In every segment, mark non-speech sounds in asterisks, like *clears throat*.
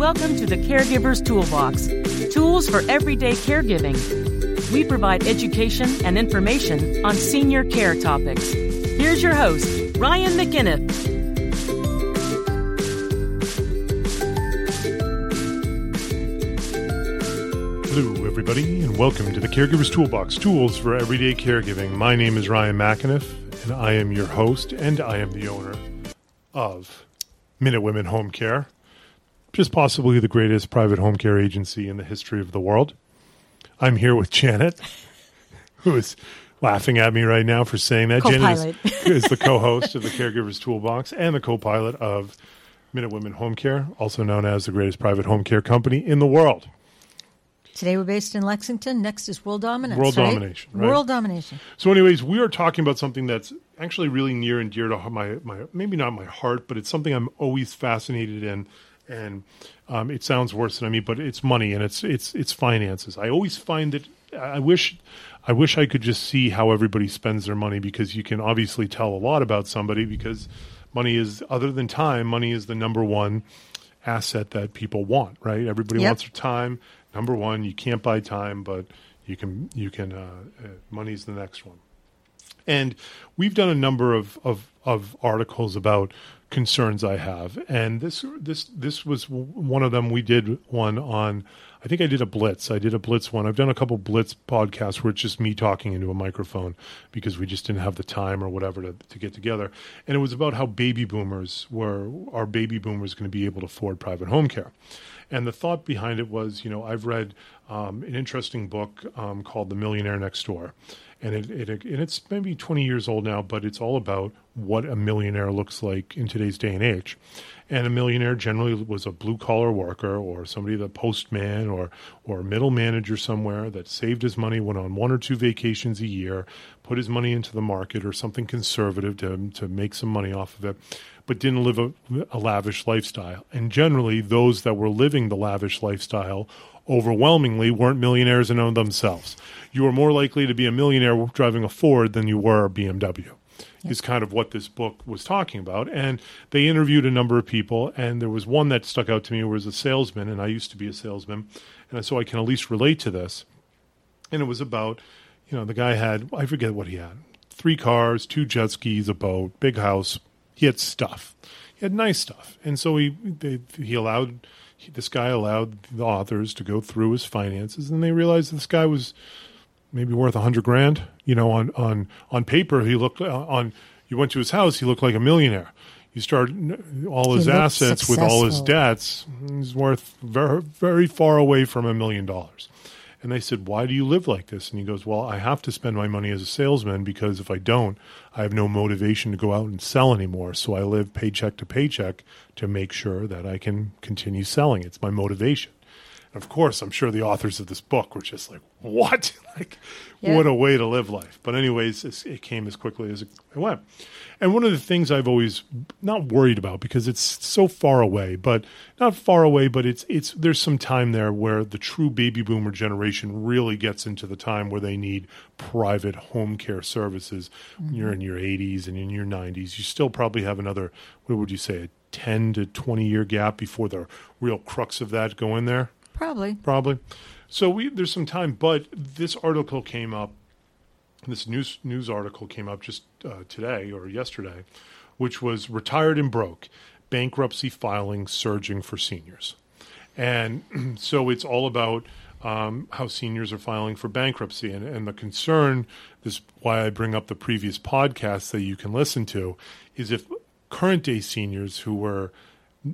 Welcome to the Caregiver's Toolbox tools for everyday caregiving. We provide education and information on senior care topics. Here's your host, Ryan McAniff. Hello, everybody, and welcome to the Caregiver's Toolbox Tools for Everyday Caregiving. My name is Ryan McAniff, and I am your host, and I am the owner of Minute Women Home Care, just possibly the greatest private home care agency in the history of the world. I'm here with Janet, *laughs* who is laughing at me right now for saying that. Co-pilot. Janet is, *laughs* is the co host of the Caregiver's Toolbox and the co pilot of Minute Women Home Care, also known as the greatest private home care company in the world. Today we're based in Lexington. Next is world dominance. World right? domination, right? World domination. So, anyways, we are talking about something that's actually really near and dear to my my maybe not my heart, but it's something I'm always fascinated in. And um, it sounds worse than I mean, but it's money and it's it's it's finances. I always find that I wish I wish I could just see how everybody spends their money because you can obviously tell a lot about somebody because money is other than time, money is the number one asset that people want. Right? Everybody Yep. wants their time. Number one, you can't buy time, but you can you can uh, uh, money's the next one. And we've done a number of, of, of articles about concerns I have, and this this this was one of them. We did one on. I think I did a blitz. I did a blitz one. I've done a couple blitz podcasts where it's just me talking into a microphone because we just didn't have the time or whatever to, to get together. And it was about how baby boomers were are baby boomers going to be able to afford private home care. And the thought behind it was, you know, I've read um, an interesting book um, called The Millionaire Next Door, and it, it and it's maybe 20 years old now, but it's all about what a millionaire looks like in today's day and age. And a millionaire generally was a blue collar worker or somebody the postman or or middle manager somewhere that saved his money, went on one or two vacations a year, put his money into the market or something conservative to to make some money off of it, but didn't live a, a lavish lifestyle. And generally, those that were living the lavish lifestyle overwhelmingly weren't millionaires in and of themselves. You were more likely to be a millionaire driving a Ford than you were a BMW. Is kind of what this book was talking about. And they interviewed a number of people, and there was one that stuck out to me was a salesman, and I used to be a salesman, and so I can at least relate to this. And it was about, you know, the guy had, I forget what he had three cars, two jet skis, a boat, big house. He had stuff. He had nice stuff. And so he, they, he allowed, this guy allowed the authors to go through his finances, and they realized this guy was maybe worth a hundred grand. You know, on on on paper, he looked uh, on. You went to his house, he looked like a millionaire. You start all his assets with all his debts. He's worth very very far away from a million dollars. And they said, "Why do you live like this?" And he goes, "Well, I have to spend my money as a salesman because if I don't, I have no motivation to go out and sell anymore. So I live paycheck to paycheck to make sure that I can continue selling. It's my motivation." And of course, I'm sure the authors of this book were just like, "What? *laughs* like, Yeah. what a way to live life!" But anyways, it came as quickly as it went. And one of the things I've always not worried about because it's so far away, but not far away, but it's it's there's some time there where the true baby boomer generation really gets into the time where they need private home care services. When you're mm-hmm. in your 80s and in your 90s, you still probably have another what would you say a 10 to 20 year gap before the real crux of that go in there Probably. probably. So we there's some time, but this article came up. This news news article came up just uh, today or yesterday, which was retired and broke, bankruptcy filing surging for seniors, and *clears throat* so it's all about um, how seniors are filing for bankruptcy, and, and the concern. This is why I bring up the previous podcast that you can listen to, is if current day seniors who were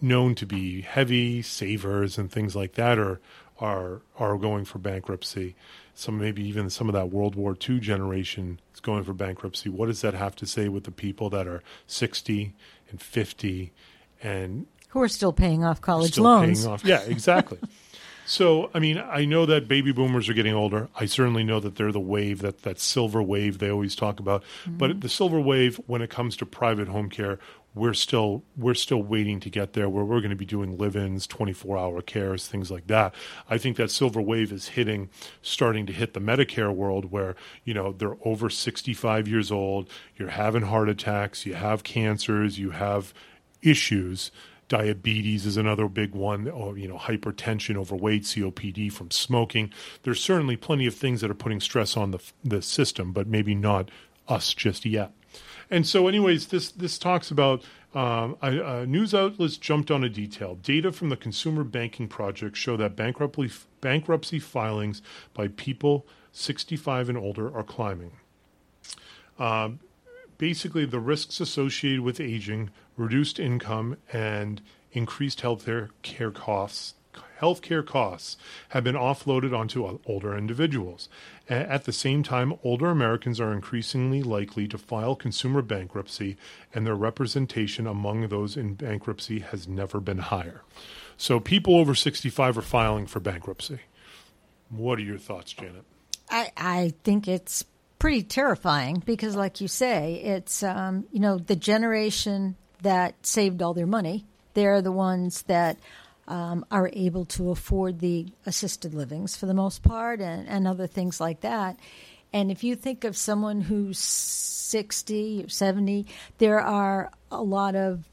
known to be heavy savers and things like that are are are going for bankruptcy. Some maybe even some of that World War II generation is going for bankruptcy. What does that have to say with the people that are sixty and fifty and Who are still paying off college still loans? paying off? Yeah, exactly. *laughs* So, I mean, I know that baby boomers are getting older. I certainly know that they're the wave, that, that silver wave they always talk about. Mm-hmm. But the silver wave, when it comes to private home care, we're still we're still waiting to get there where we're going to be doing live-ins 24 hour cares things like that i think that silver wave is hitting starting to hit the medicare world where you know they're over 65 years old you're having heart attacks you have cancers you have issues diabetes is another big one, or you know, hypertension, overweight, COPD from smoking. There's certainly plenty of things that are putting stress on the the system, but maybe not us just yet. And so, anyways, this this talks about um, news outlets jumped on a detail. Data from the Consumer Banking Project show that bankruptcy bankruptcy filings by people 65 and older are climbing. Um, basically, the risks associated with aging, reduced income, and increased health care costs healthcare costs have been offloaded onto older individuals. At the same time, older Americans are increasingly likely to file consumer bankruptcy, and their representation among those in bankruptcy has never been higher. So, people over 65 are filing for bankruptcy. What are your thoughts, Janet? I, I think it's pretty terrifying because, like you say, it's um, you know the generation that saved all their money. They're the ones that um, are able to afford the assisted livings for the most part and, and other things like that. And if you think of someone who's 60 or 70, there are a lot of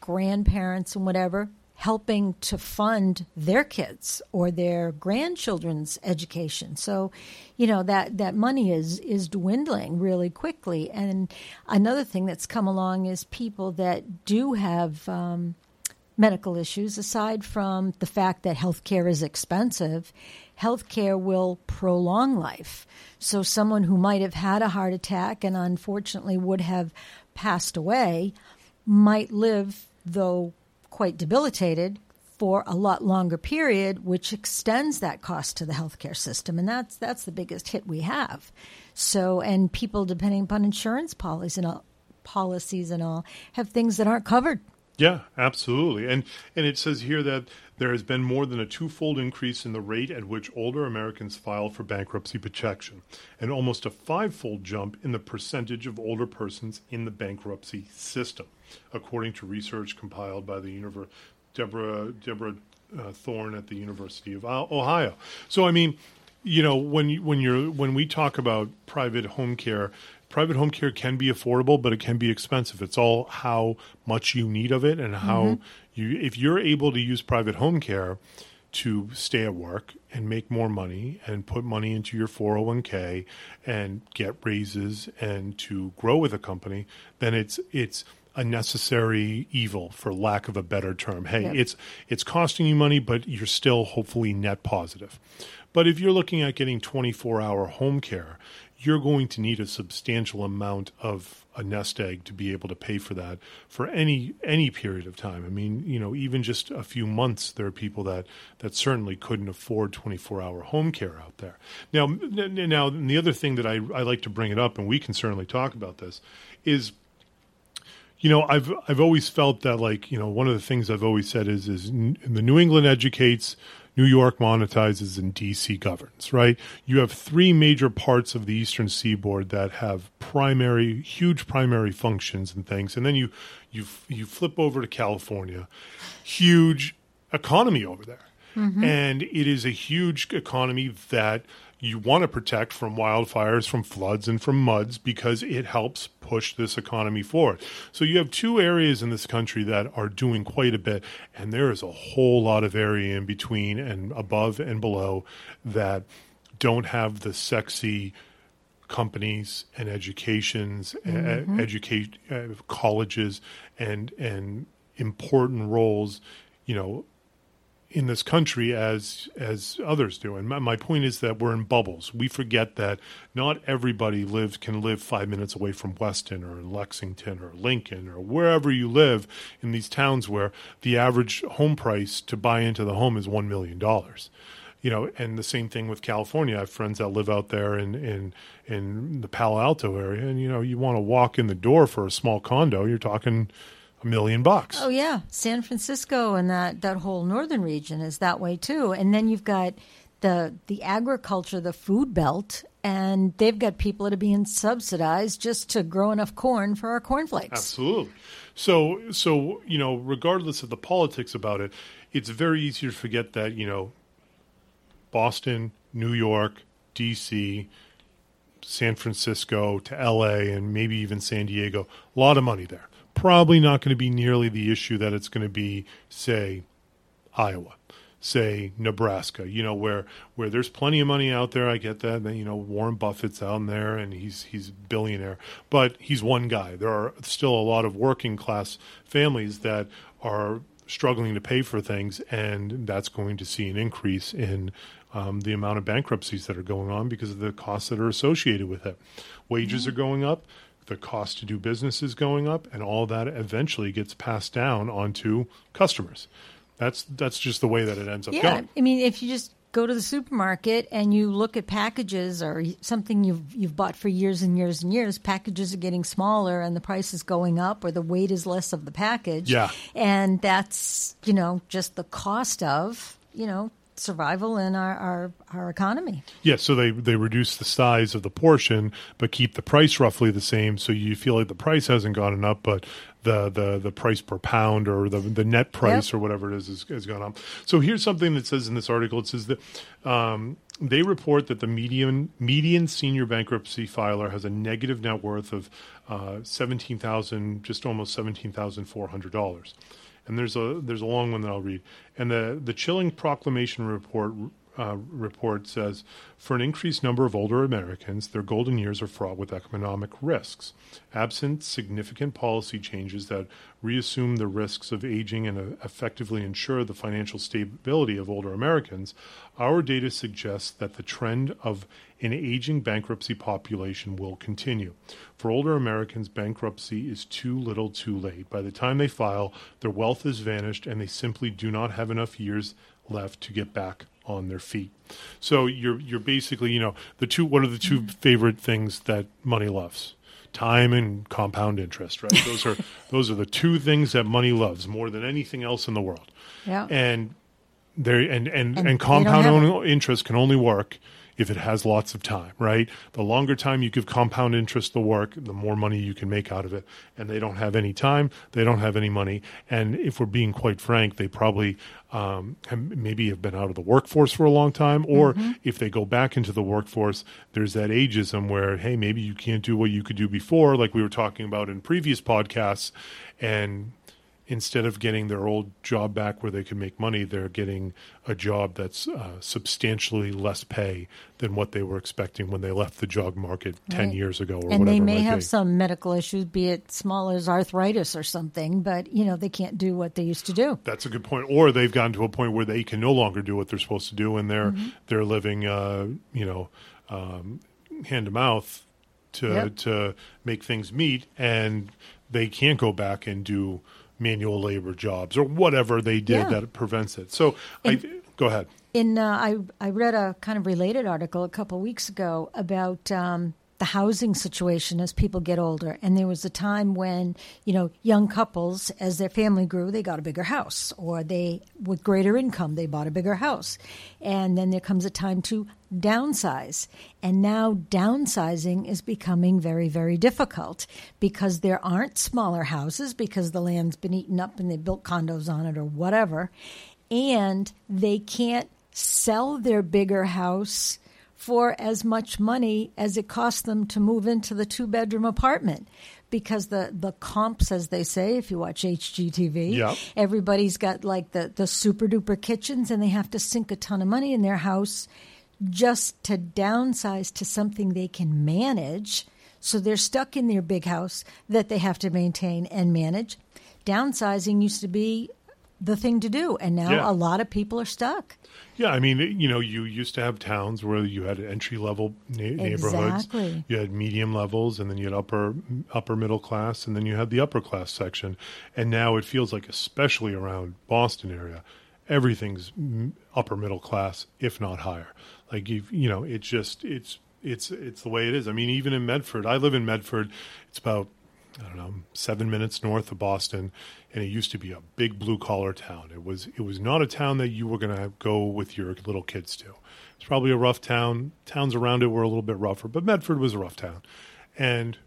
grandparents and whatever helping to fund their kids or their grandchildren's education. So, you know that that money is is dwindling really quickly. And another thing that's come along is people that do have um, medical issues, aside from the fact that healthcare is expensive, healthcare will prolong life. So, someone who might have had a heart attack and unfortunately would have passed away might live, though quite debilitated, for a lot longer period, which extends that cost to the healthcare system, and that's that's the biggest hit we have. So, and people, depending upon insurance policies and all, policies and all, have things that aren't covered yeah, absolutely. And and it says here that there has been more than a twofold increase in the rate at which older Americans file for bankruptcy protection, and almost a fivefold jump in the percentage of older persons in the bankruptcy system, according to research compiled by the Univer- Deborah Deborah uh, Thorne at the University of Ohio. So I mean, you know, when when you're when we talk about private home care, private home care can be affordable, but it can be expensive. It's all how much you need of it and how mm-hmm. you if you're able to use private home care to stay at work and make more money and put money into your 401k and get raises and to grow with a company, then it's it's a necessary evil for lack of a better term. Hey, yep. it's it's costing you money, but you're still hopefully net positive. But if you're looking at getting 24 hour home care, you're going to need a substantial amount of a nest egg to be able to pay for that for any any period of time. I mean, you know, even just a few months, there are people that that certainly couldn't afford 24 hour home care out there. Now, now the other thing that I, I like to bring it up, and we can certainly talk about this, is you know, I've I've always felt that like you know one of the things I've always said is is the New England educates, New York monetizes and DC governs, right? You have three major parts of the eastern seaboard that have primary huge primary functions and things. And then you you you flip over to California, huge economy over there. Mm-hmm. And it is a huge economy that you want to protect from wildfires, from floods, and from muds because it helps push this economy forward. So you have two areas in this country that are doing quite a bit, and there is a whole lot of area in between and above and below that don't have the sexy companies and educations, mm-hmm. educate uh, colleges, and and important roles, you know, in this country as as others do. And my, my, point is that we're in bubbles. We forget that not everybody lives can live five minutes away from Weston or Lexington or Lincoln or wherever you live in these towns where the average home price to buy into the home is one million dollars. You know, and the same thing with California. I have friends that live out there in in in the Palo Alto area, and you know, you want to walk in the door for a small condo, you're talking a million bucks. Oh yeah, San Francisco and that that whole northern region is that way too. And then you've got the the agriculture, the food belt, and they've got people that are being subsidized just to grow enough corn for our cornflakes. Absolutely. So so you know, regardless of the politics about it, it's very easy to forget that you know, Boston, New York, D.C. San Francisco to LA and maybe even San Diego, a lot of money there probably not going to be nearly the issue that it's going to be, say, Iowa say Nebraska, you know, where where there's plenty of money out there. I get that. You know, Warren Buffett's out there and he's he's a billionaire, but he's one guy. There are still a lot of working class families that are struggling to pay for things, and that's going to see an increase in um, the amount of bankruptcies that are going on because of the costs that are associated with it. Wages are going up, the cost to do business is going up, and all that eventually gets passed down onto customers. That's that's just the way that it ends up yeah, going. I mean, if you just go to the supermarket and you look at packages or something you've you've bought for years and years and years, packages are getting smaller and the price is going up or the weight is less of the package. Yeah. And that's, you know, just the cost of, you know, survival in our, our, our economy. Yes, yeah, so they, they reduce the size of the portion, but keep the price roughly the same. So you feel like the price hasn't gone up, but the, the, the price per pound or the, the net price yep. or whatever it is has, has, gone up. So here's something that says in this article it says that um, they report that the median, median senior bankruptcy filer has a negative net worth of uh, 17000 just almost $17,400. And there's a there's a long one that I'll read. And the the chilling proclamation report uh, report says for an increased number of older Americans, their golden years are fraught with economic risks. Absent significant policy changes that reassume the risks of aging and uh, effectively ensure the financial stability of older Americans, our data suggests that the trend of an aging bankruptcy population will continue. For older Americans, bankruptcy is too little too late. By the time they file, their wealth has vanished and they simply do not have enough years left to get back on their feet. So you're you're basically, you know, the two what are the two mm. favorite things that money loves? Time and compound interest, right? *laughs* Those are those are the two things that money loves more than anything else in the world. Yeah. And there and and, And and, compound have it. only- interest can only work if it has lots of time, right? The longer time you give compound interest the work, the more money you can make out of it. And they don't have any time, they don't have any money. And if we're being quite frank, they probably um, have, maybe have been out of the workforce for a long time, or if they go back into the workforce, there's that ageism where, hey, maybe you can't do what you could do before, like we were talking about in previous podcasts, and instead of getting their old job back where they can make money, they're getting a job that's uh, substantially less pay than what they were expecting when they left the job market 10 years ago or and whatever they may have be. some medical issues, be it small as arthritis or something, but you know they can't do what they used to do. That's a good point. Or they've gotten to a point where they can no longer do what they're supposed to do, and they're Mm-hmm. they're living, uh, you know, um, hand to mouth to Yep. to make things meet, and they can't go back and do manual labor jobs or whatever they did Yeah. that prevents it. So, I, go ahead. In uh, I I read a kind of related article a couple weeks ago about um, the housing situation as people get older, and there was a time when you know young couples, as their family grew, they got a bigger house, or they with greater income they bought a bigger house, and then there comes a time to downsize, and now downsizing is becoming very very difficult because there aren't smaller houses because the land's been eaten up and they built condos on it or whatever. And they can't sell their bigger house for as much money as it costs them to move into the two bedroom apartment. Because the the comps as they say if you watch HGTV Yep. everybody's got like the the super duper kitchens and they have to sink a ton of money in their house just to downsize to something they can manage. So they're stuck in their big house that they have to maintain and manage. Downsizing used to be the thing to do and now Yeah. a lot of people are stuck Yeah, I mean, you know, you used to have towns where you had entry level na- neighborhoods, Exactly. you had medium levels, and then you had upper upper middle class, and then you had the upper class section. And now it feels like, especially around Boston area, everything's upper middle class, if not higher. Like you, you know, it's just it's it's it's the way it is. I mean, even in Medford, I live in Medford. It's about I don't know, seven minutes north of Boston, and it used to be a big blue collar town. It was it was not a town that you were going to go with your little kids to. It's probably a rough town. Towns around it were a little bit rougher, but Medford was a rough town, and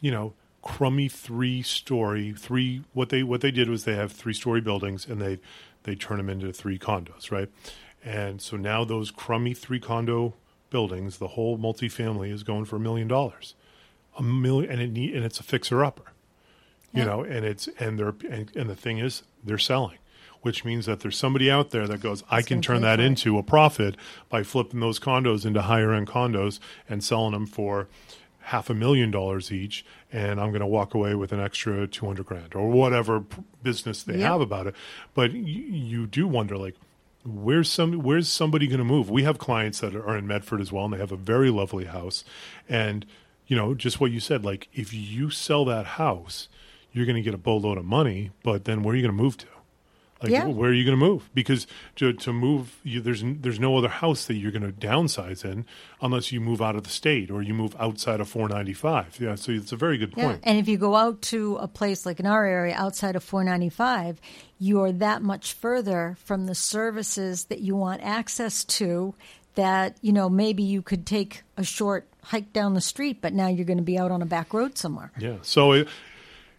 you know, crummy three story three. What they what they did was they have three story buildings, and they they turn them into three condos, right? And so now those crummy three condo buildings, the whole multifamily is going for a million dollars a million, and it need, and it's a fixer upper. You Yeah. know, and it's and they're and, and the thing is they're selling, which means that there's somebody out there that goes, I can turn that into a profit by flipping those condos into higher end condos and selling them for half a million dollars each, and I'm going to walk away with an extra two hundred grand or whatever p- business they have about it. But you, you do wonder, like, where's some where's somebody going to move? We have clients that are in Medford as well, and they have a very lovely house, and you know, just what you said, like, if you sell that house, you're going to get a boatload of money, but then where are you going to move to? Like, Yeah. where are you going to move? Because to, to move, you, there's there's no other house that you're going to downsize in unless you move out of the state or you move outside of 495. Yeah, so it's a very good Yeah, point. and if you go out to a place like in our area outside of 495, you're that much further from the services that you want access to that, you know, maybe you could take a short hike down the street, but now you're going to be out on a back road somewhere. Yeah, so it,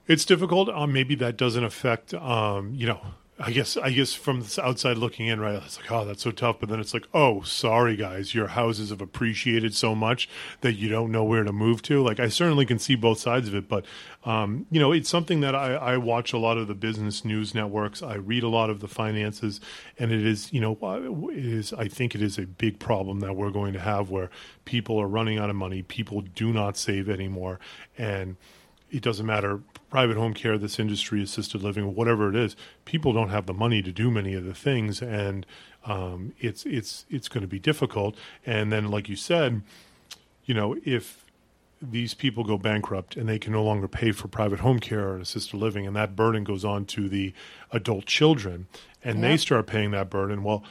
it's difficult. Um, maybe that doesn't affect, um, you know. I guess I guess from the outside looking in, right? It's like, oh, that's so tough. But then it's like, oh, sorry, guys, your houses have appreciated so much that you don't know where to move to. Like, I certainly can see both sides of it, but um, you know, it's something that I, I watch a lot of the business news networks. I read a lot of the finances, and it is, you know, uh, it is. I think it is a big problem that we're going to have where people are running out of money. People do not save anymore, and it doesn't matter private home care this industry assisted living whatever it is people don't have the money to do many of the things and um, it's it's it's going to be difficult. And then like you said you know if these people go bankrupt and they can no longer pay for private home care and assisted living and that burden goes on to the adult children and they start paying that burden well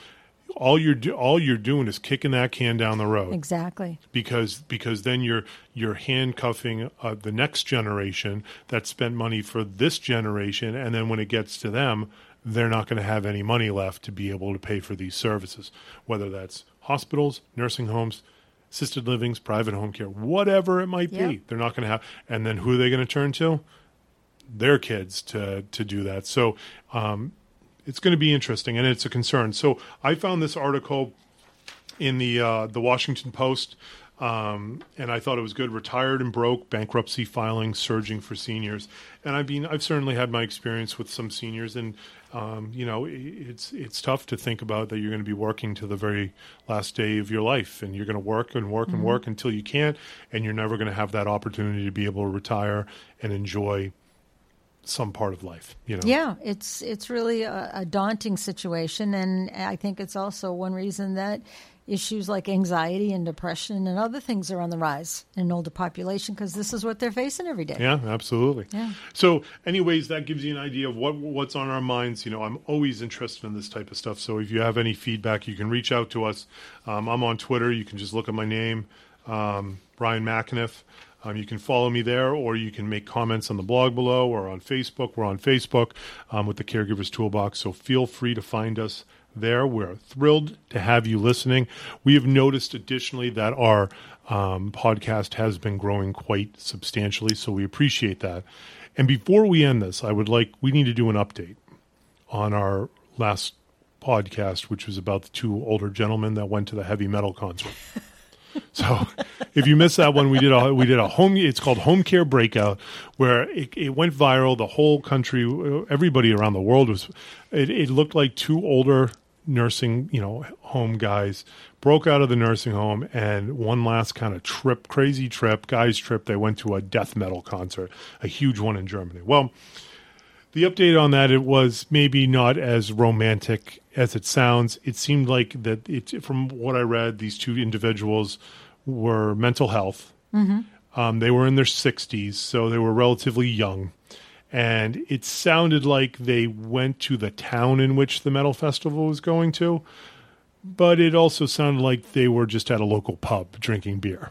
all you're do, all you're doing is kicking that can down the road Exactly. because because then you're you're handcuffing uh, the next generation that spent money for this generation, and then when it gets to them, they're not going to have any money left to be able to pay for these services, whether that's hospitals, nursing homes, assisted livings, private home care, whatever it might Yeah. be. They're not going to have, and then who are they going to turn to? Their kids to to do that. So. Um, it's going to be interesting, and it's a concern. So I found this article in the uh, the Washington Post, um, and I thought it was good. Retired and broke, bankruptcy filing surging for seniors, and I've been I've certainly had my experience with some seniors, and um, you know i- it's it's tough to think about that you're going to be working to the very last day of your life, and you're going to work and work and work until you can't, and you're never going to have that opportunity to be able to retire and enjoy some part of life. You know, Yeah, it's it's really a, a daunting situation, and I think it's also one reason that issues like anxiety and depression and other things are on the rise in an older population because this is what they're facing every day. Yeah, absolutely. Yeah. So, anyways, that gives you an idea of what what's on our minds. You know, I'm always interested in this type of stuff. So, if you have any feedback, you can reach out to us. Um, I'm on Twitter. You can just look at my name, um, Ryan McAniff. Um, you can follow me there, or you can make comments on the blog below or on Facebook. We're on Facebook um, with the Caregivers Toolbox. So, feel free to find us there. We're thrilled to have you listening. We have noticed additionally that our um, podcast has been growing quite substantially, so we appreciate that. And before we end this, I would like, we need to do an update on our last podcast, which was about the two older gentlemen that went to the heavy metal concert. *laughs* So, if you missed that one, we did a we did a home. It's called Home Care Breakout, where it, it went viral. The whole country, everybody around the world was. It, it looked like two older nursing, you know, home guys broke out of the nursing home and one last kind of trip, crazy trip, guys trip. They went to a death metal concert, a huge one in Germany. Well, the update on that it was maybe not as romantic as it sounds. It seemed like that it from what I read, these two individuals were mental health. Um, they were in their sixties, so they were relatively young, and it sounded like they went to the town in which the metal festival was going to, but it also sounded like they were just at a local pub drinking beer.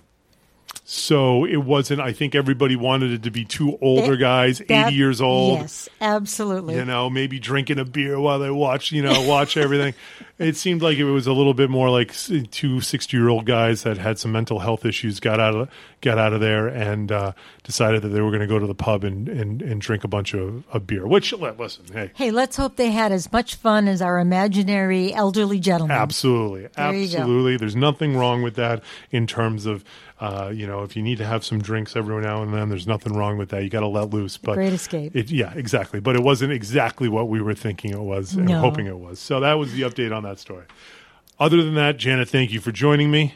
So it wasn't. I think everybody wanted it to be two older That- guys, That- eighty years old Yes, absolutely. you know, maybe drinking a beer while they watch, you know, watch everything. *laughs* It seemed like it was a little bit more like two 60 year old guys that had some mental health issues got out of got out of there and uh, decided that they were going to go to the pub and, and, and drink a bunch of, of beer. Which, li- listen, hey, Hey, let's hope they had as much fun as our imaginary elderly gentleman. Absolutely, There absolutely. There's nothing wrong with that in terms of Uh, you know, if you need to have some drinks every now and then, there's nothing wrong with that. You got to let loose. But Great escape. It, yeah, exactly. But it wasn't exactly what we were thinking it was and No. hoping it was. So that was the update on that story. Other than that, Janet, thank you for joining me.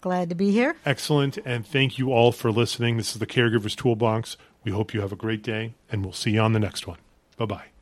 Glad to be here. Excellent. And thank you all for listening. This is the Caregiver's Toolbox. We hope you have a great day, and we'll see you on the next one. Bye bye.